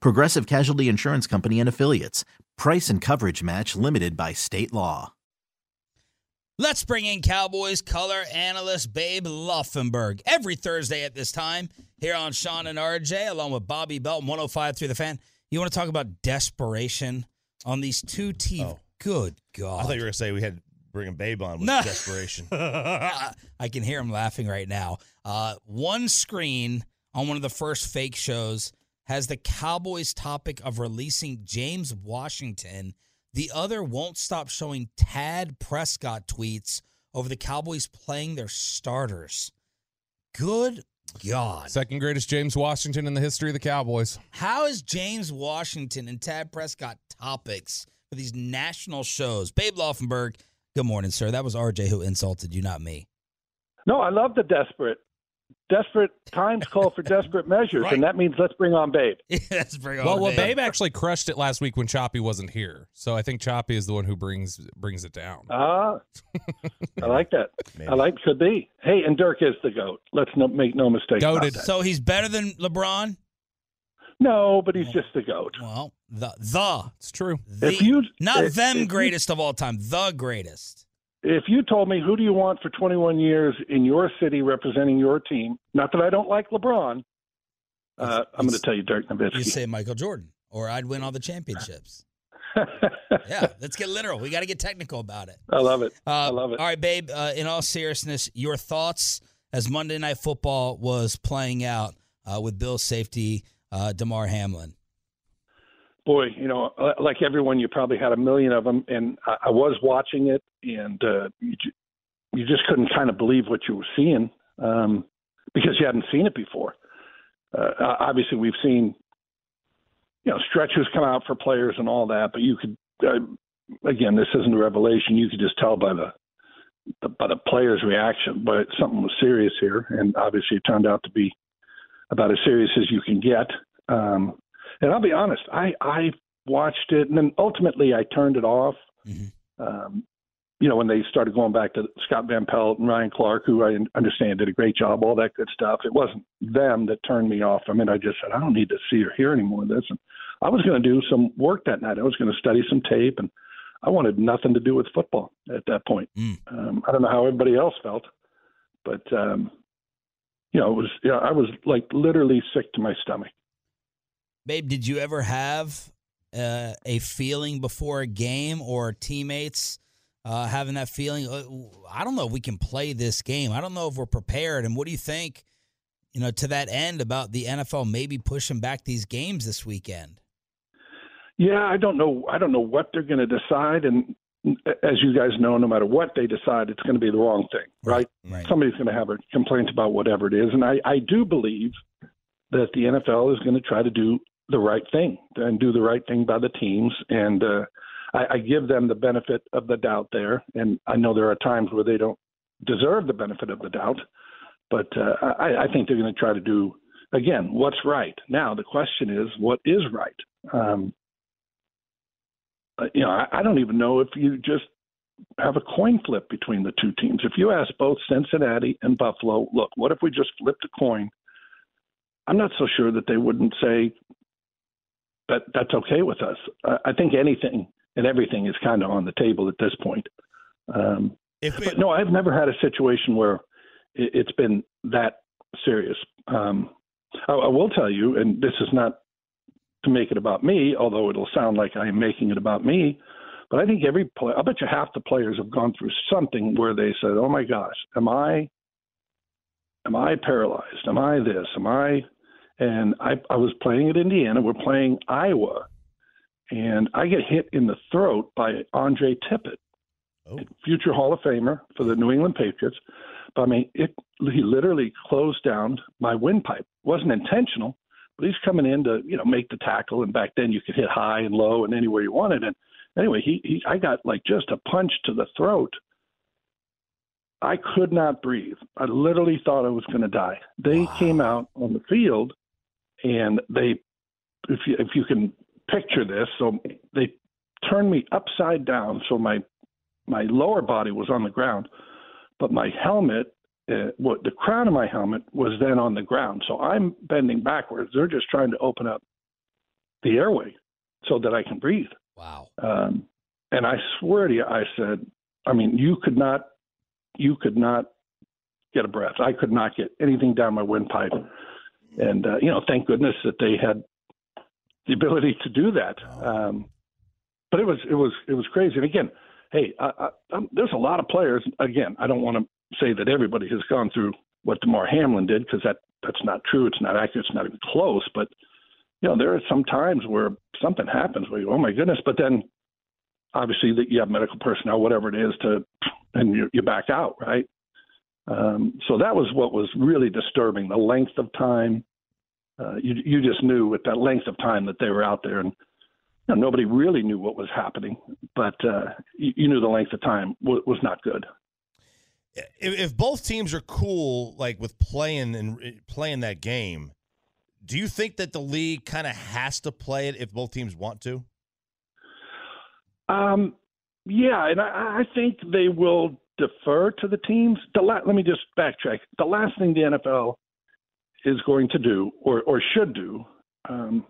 Progressive Casualty Insurance Company and Affiliates. Price and coverage match limited by state law. Let's bring in Cowboys color analyst Babe Laufenberg every Thursday at this time here on Shan and RJ, along with Bobby Belt 105 through the fan. You want to talk about desperation on these two teams? Oh. Good God. I thought you were going to say we had bringing Babe on with No. desperation. I can hear him laughing right now. Uh, one screen on one of the first fake shows has the Cowboys topic of releasing James Washington. The other won't stop showing Dak Prescott tweets over the Cowboys playing their starters. Good God. Second greatest James Washington in the history of the Cowboys. How is James Washington and Dak Prescott topics for these national shows? Babe Laufenberg, good morning, sir. That was RJ who insulted you, not me. No, I love the desperate. Desperate times call for desperate measures, Right. and that means let's bring on Babe. Let's bring on well, well, Babe. Babe actually crushed it last week when Choppy wasn't here. So I think Choppy is the one who brings brings it down. Ah, I like that. Maybe. I like could be. Hey, and Dirk is the goat. Let's no, make no mistake about Goated. that. So he's better than LeBron? No, but he's just the goat. Well, the the It's true. the If you- not if- them if you- greatest of all time, the greatest. If you told me who do you want for 21 years in your city representing your team, not that I don't like LeBron, uh, I'm going to tell you Dirk Nowitzki. You say Michael Jordan, or I'd win all the championships. yeah, let's get literal. We got to get technical about it. I love it. Uh, I love it. All right, babe. Uh, in all seriousness, your thoughts as Monday Night Football was playing out uh, with Bill's safety, uh, Damar Hamlin. boy, you know, like everyone, you probably had a million of them, and I, I was watching it, and uh, you, you just couldn't kind of believe what you were seeing um, because you hadn't seen it before. Uh, obviously, we've seen, you know, stretchers come out for players and all that, but you could, uh, again, this isn't a revelation. You could just tell by the, the by the player's reaction, but something was serious here, and obviously, it turned out to be about as serious as you can get. Um, and I'll be honest, I I watched it, and then ultimately I turned it off. Mhm. Um, you know, when they started going back to Scott Van Pelt and Ryan Clark, who I understand did a great job, all that good stuff. It wasn't them that turned me off. I mean, I just said I don't need to see or hear any more of this. And I was going to do some work that night. I was going to study some tape, and I wanted nothing to do with football at that point. Mm. Um, I don't know how everybody else felt, but um, you know, it was. You know, I was like literally sick to my stomach. Babe, did you ever have uh, a feeling before a game or teammates uh, having that feeling? uh, I don't know if we can play this game. I don't know if we're prepared. And what do you think, you know, to that end about the NFL maybe pushing back these games this weekend? Yeah, I don't know. I don't know what they're going to decide, and as you guys know, no matter what they decide, it's going to be the wrong thing, right? Right. Somebody's going to have a complaint about whatever it is, and I, I do believe that the NFL is going to try to do the right thing and do the right thing by the teams, and uh, I, I give them the benefit of the doubt there. And I know there are times where they don't deserve the benefit of the doubt, but uh, I, I think they're going to try to do again what's right. Now the question is, what is right? Um, uh, you know, I, I don't even know if you just have a coin flip between the two teams. If you ask both Cincinnati and Buffalo, look, what if we just flipped a coin? I'm not so sure that they wouldn't say that that's okay with us. I, I think anything and everything is kind of on the table at this point. Um, but no, I've never had a situation where it, it's been that serious. Um, I, I will tell you, and this is not to make it about me, although it'll sound like I'm making it about me. But I think every play, I bet you half the players have gone through something where they said, "Oh my gosh, am I, am I paralyzed? Am I this? Am I?" And I, I was playing at Indiana. We're playing Iowa, and I get hit in the throat by Andre Tippett, Oh. future Hall of Famer for the New England Patriots. But I mean, it he literally closed down my windpipe. wasn't intentional, but he's coming in to you know make the tackle. And back then you could hit high and low and anywhere you wanted. And anyway, he, he I got like just a punch to the throat. I could not breathe. I literally thought I was going to die. They came out on the field, and they, if you if you can picture this, so they turned me upside down, so my my lower body was on the ground, but my helmet, uh, what the crown of my helmet was then on the ground. So I'm bending backwards. They're just trying to open up the airway so that I can breathe. Wow. Um, and I swear to you, I said, I mean, you could not, you could not get a breath. I could not get anything down my windpipe. And uh, you know, thank goodness that they had the ability to do that. Um, but it was, it was, it was crazy. And again, hey, I, I, there's a lot of players. Again, I don't want to say that everybody has gone through what Damar Hamlin did because that that's not true. It's not accurate. It's not even close. But you know, there are some times where something happens where you, oh my goodness, but then obviously that you have medical personnel, whatever it is, to and you, you back out, right? Um, so that was what was really disturbing. The length of time. Uh, you you just knew at that length of time that they were out there, and you know, nobody really knew what was happening, but uh, you, you knew the length of time w- was not good. If, if both teams are cool, like with playing and playing that game, do you think that the league kind of has to play it if both teams want to? Um, yeah, and I, I think they will defer to the teams. The la- let me just backtrack. The last thing the NFL is going to do, or or should do, um,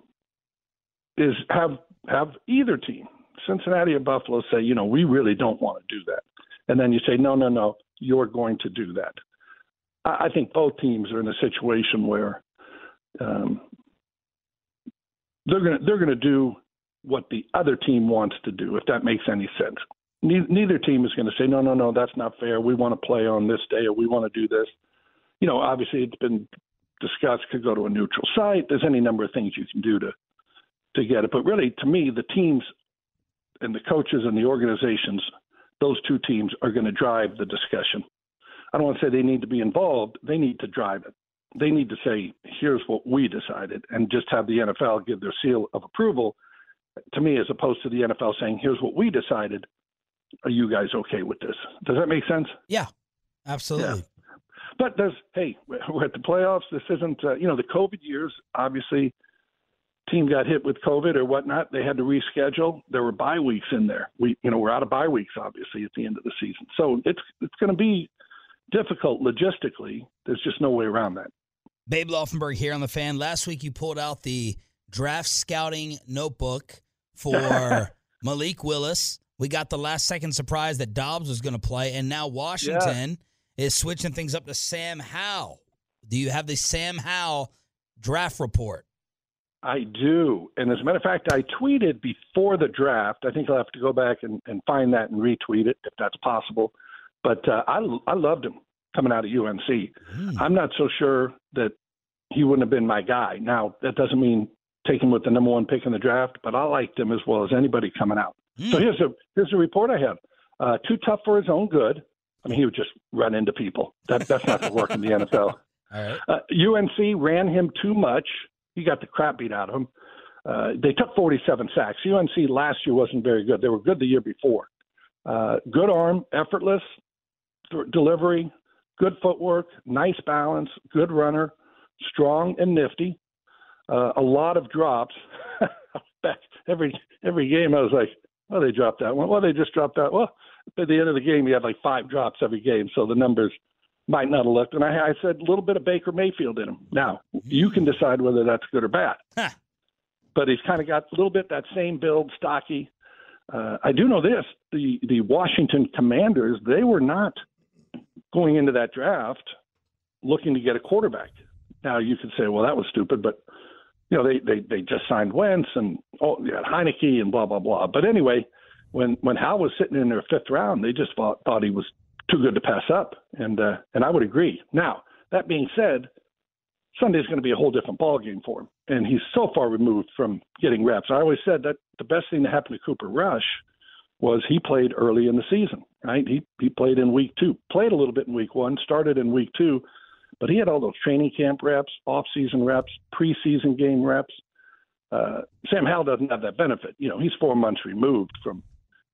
is have have either team, Cincinnati or Buffalo, say, you know, we really don't want to do that, and then you say, no, no, no, you're going to do that. I, I think both teams are in a situation where um, they're going to they're going to do what the other team wants to do, if that makes any sense. Ne- neither team is going to say, no, no, no, that's not fair. We want to play on this day or we want to do this. You know, obviously it's been discussed, could go to a neutral site. There's any number of things you can do to to get it. But really, to me, the teams and the coaches and the organizations, those two teams are going to drive the discussion. I don't want to say they need to be involved. They need to drive it. They need to say, here's what we decided, and just have the NFL give their seal of approval to me, as opposed to the NFL saying, here's what we decided. Are you guys okay with this? Does that make sense? Yeah, absolutely. But there's, hey, we're at the playoffs. This isn't, uh, you know, the COVID years, obviously, team got hit with COVID or whatnot. They had to reschedule. There were bye weeks in there. We, you know, we're out of bye weeks, obviously, at the end of the season. So it's, it's going to be difficult logistically. There's just no way around that. Babe Laufenberg here on the fan. Last week you pulled out the draft scouting notebook for Malik Willis. We got the last second surprise that Dobbs was going to play, and now Washington is switching things up to Sam Howell. Do you have the Sam Howell draft report? I do. And as a matter of fact, I tweeted before the draft. I think I'll have to go back and, and find that and retweet it if that's possible. But uh, I, I loved him coming out of UNC. Hmm. I'm not so sure that he wouldn't have been my guy. Now, that doesn't mean take him with the number one pick in the draft, but I liked him as well as anybody coming out. So Hmm. here's a here's a report I have. Uh, too tough for his own good. I mean, he would just run into people. That that's not going to work in the NFL. All right. Uh, UNC ran him too much. He got the crap beat out of him. Uh, they took 47 sacks. UNC last year wasn't very good. They were good the year before. Uh, good arm, effortless th- delivery, good footwork, nice balance, good runner, strong and nifty. Uh, a lot of drops. Back every every game, I was like, "Well, they dropped that one. Well, they just dropped that." Well, by the end of the game, you had like five drops every game, so the numbers might not have looked. And I, I said a little bit of Baker Mayfield in him. Now you can decide whether that's good or bad. Huh. But he's kind of got a little bit that same build, stocky. Uh, I do know this: the the Washington Commanders they were not going into that draft looking to get a quarterback. Now you could say, well, that was stupid, but you know, they they they just signed Wentz and oh, yeah, Heinicke and blah blah blah. But anyway, when when Howell was sitting in their fifth round, they just thought thought he was too good to pass up, and uh, and I would agree. Now that being said, Sunday's going to be a whole different ball game for him, and he's so far removed from getting reps. I always said that the best thing that happened to Cooper Rush was he played early in the season, right? He he played in week two, played a little bit in week one, started in week two, but he had all those training camp reps, off season reps, preseason game reps. Uh, Sam Howell doesn't have that benefit. You know, he's four months removed from,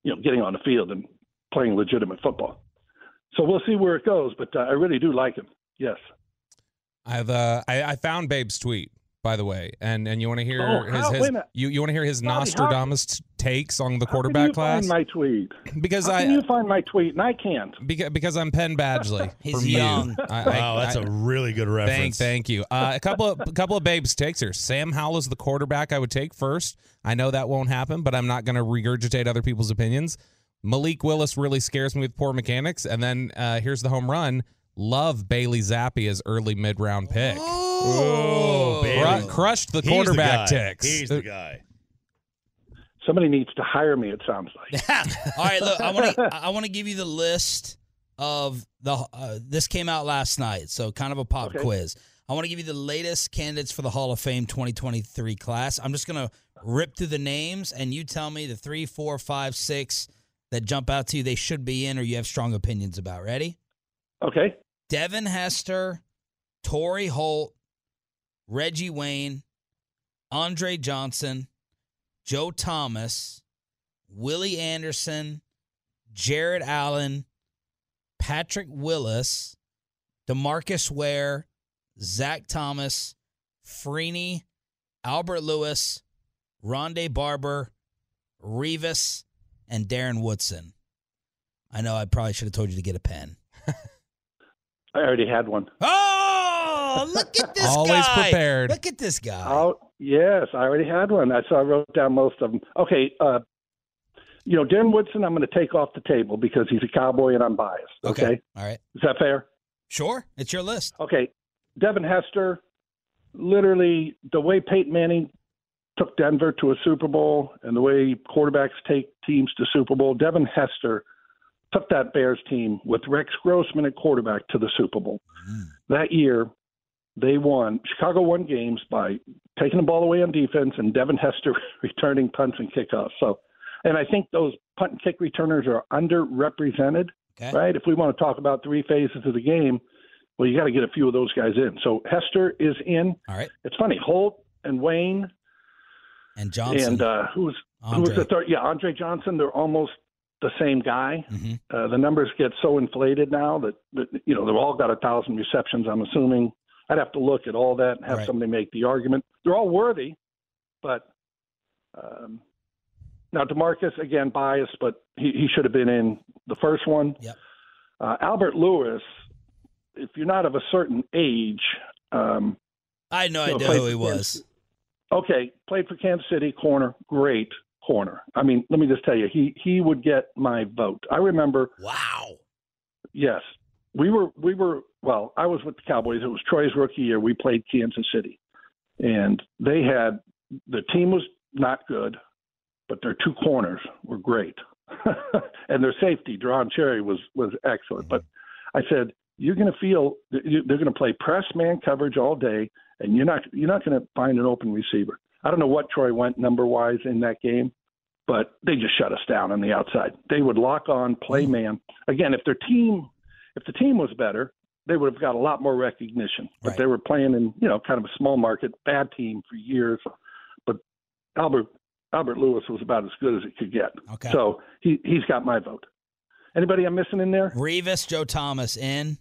you know, getting on the field and playing legitimate football. So we'll see where it goes, but uh, I really do like him. Yes. I've uh, I, I found Babe's tweet by the way, and and you want to hear Oh, his, how- his wait a minute. you you want to hear his Bobby, how- Nostradamus takes on the How quarterback can you class Find my tweet. because How I can you find my tweet and I can't? because, because I'm Penn Badgley. He's from young. You. I, Wow, that's I- a really good Thank, reference. thank you. Uh, a couple of a couple of babes takes here. Sam Howell is the quarterback I would take first. I know that won't happen, but I'm not going to regurgitate other people's opinions. Malik Willis really scares me with poor mechanics, and then uh, here's the home run. Love Bailey Zappe as early mid round pick. Oh, Cru- Bailey. crushed the He's quarterback the guy. ticks. He's the guy. Somebody needs to hire me. It sounds like. All right, look, I want to I want to give you the list of the uh, this came out last night, so kind of a pop Okay. quiz. I want to give you the latest candidates for the Hall of Fame 2023 class. I'm just gonna rip through the names, and you tell me the three, four, five, six that jump out to you. They should be in, or you have strong opinions about. Ready? Okay. Devin Hester, Torry Holt, Reggie Wayne, Andre Johnson, Joe Thomas, Willie Anderson, Jared Allen, Patrick Willis, Demarcus Ware, Zach Thomas, Freeney, Albert Lewis, Rondé Barber, Revis, and Darren Woodson. I know I probably should have told you to get a pen. I already had one. Oh, look at this Always guy. prepared. Look at this guy. Oh, yes, I already had one. I so I wrote down most of them. Okay. Uh, you know, Darren Woodson, I'm going to take off the table because he's a cowboy and I'm biased. Okay. All right. Is that fair? Sure. It's your list. Okay. Devin Hester, literally the way Peyton Manning took Denver to a Super Bowl and the way quarterbacks take teams to Super Bowl, Devin Hester took that Bears team with Rex Grossman at quarterback to the Super Bowl. That year, they won. Chicago won games by taking the ball away on defense and Devin Hester returning punts and kickoffs. So, and I think those punt and kick returners are underrepresented Okay. right? If we want to talk about three phases of the game, well, you got to get a few of those guys in. So Hester is in. All right. It's funny, Holt and Wayne And Johnson. and uh, who's who was the third? Yeah, Andre Johnson. They're almost the same guy. Mhm. Uh, the numbers get so inflated now that, that you know they've all got a thousand receptions. I'm assuming. I'd have to look at all that and have Right. somebody make the argument. They're all worthy, but um, now Demarcus again biased, but he, he should have been in the first one. Yep. Uh, Albert Lewis, if you're not of a certain age, um, I had no No, idea who he was. okay, played for Kansas City, corner, great corner. I mean, let me just tell you, he he would get my vote. I remember, Wow. yes, we were we were well, I was with the Cowboys. It was Troy's rookie year. We played Kansas City, and they had the team was not good, but their two corners were great, and their safety, Deron Cherry, was was excellent. But I said, you're going to feel they're going to play press man coverage all day, and you're not you're not going to find an open receiver. I don't know what Troy went number wise in that game, but they just shut us down on the outside. They would lock on, play mm-hmm. man. Again, if their team if the team was better, they would have got a lot more recognition. But Right. they were playing in, you know, kind of a small market, bad team for years. But Albert Albert Lewis was about as good as it could get. Okay. So he he's got my vote. Anybody I'm missing in there? Revis, Joe Thomas in.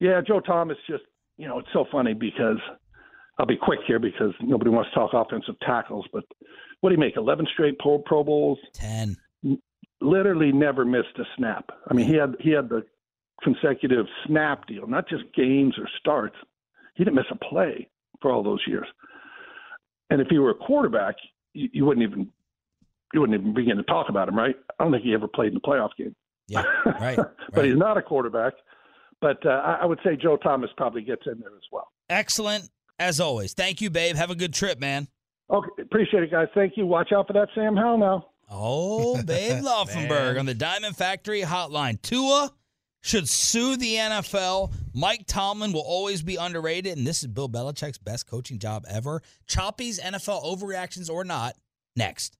Yeah, Joe Thomas just you know, it's so funny because I'll be quick here because nobody wants to talk offensive tackles, but what do you make? Eleven straight pro, pro bowls, 10. literally never missed a snap. I mean, he had he had the consecutive snap deal, not just games or starts. He didn't miss a play for all those years. And if he were a quarterback, you, you wouldn't even you wouldn't even begin to talk about him, right? I don't think he ever played in a playoff game. Yeah. Right. but right. he's not a quarterback. But uh, I, I would say Joe Thomas probably gets in there as well. Excellent. As always, thank you, babe. Have a good trip, man. Okay, appreciate it, guys. Thank you. Watch out for that Sam Howell now. Oh, Babe Laufenberg on the Diamond Factory Hotline. Tua should sue the NFL. Mike Tomlin will always be underrated, and this is Bill Belichick's best coaching job ever. Choppy's NFL overreactions or not. Next.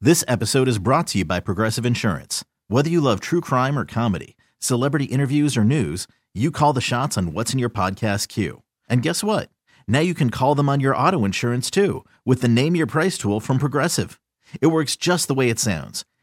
This episode is brought to you by Progressive Insurance. Whether you love true crime or comedy, celebrity interviews or news, you call the shots on what's in your podcast queue. And guess what? Now you can call them on your auto insurance too with the Name Your Price tool from Progressive. It works just the way it sounds.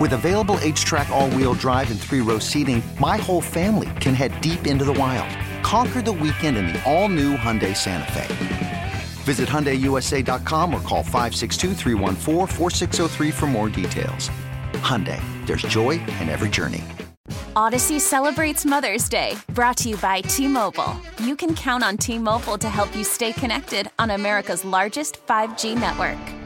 With available H track, all wheel drive, and three row seating, my whole family can head deep into the wild. Conquer the weekend in the all new Hyundai Santa Fe. Visit HyundaiUSA.com or call 562 for more details. Hyundai, there's joy in every journey. Odyssey celebrates Mother's Day, brought to you by T Mobile. You can count on T Mobile to help you stay connected on America's largest 5G network.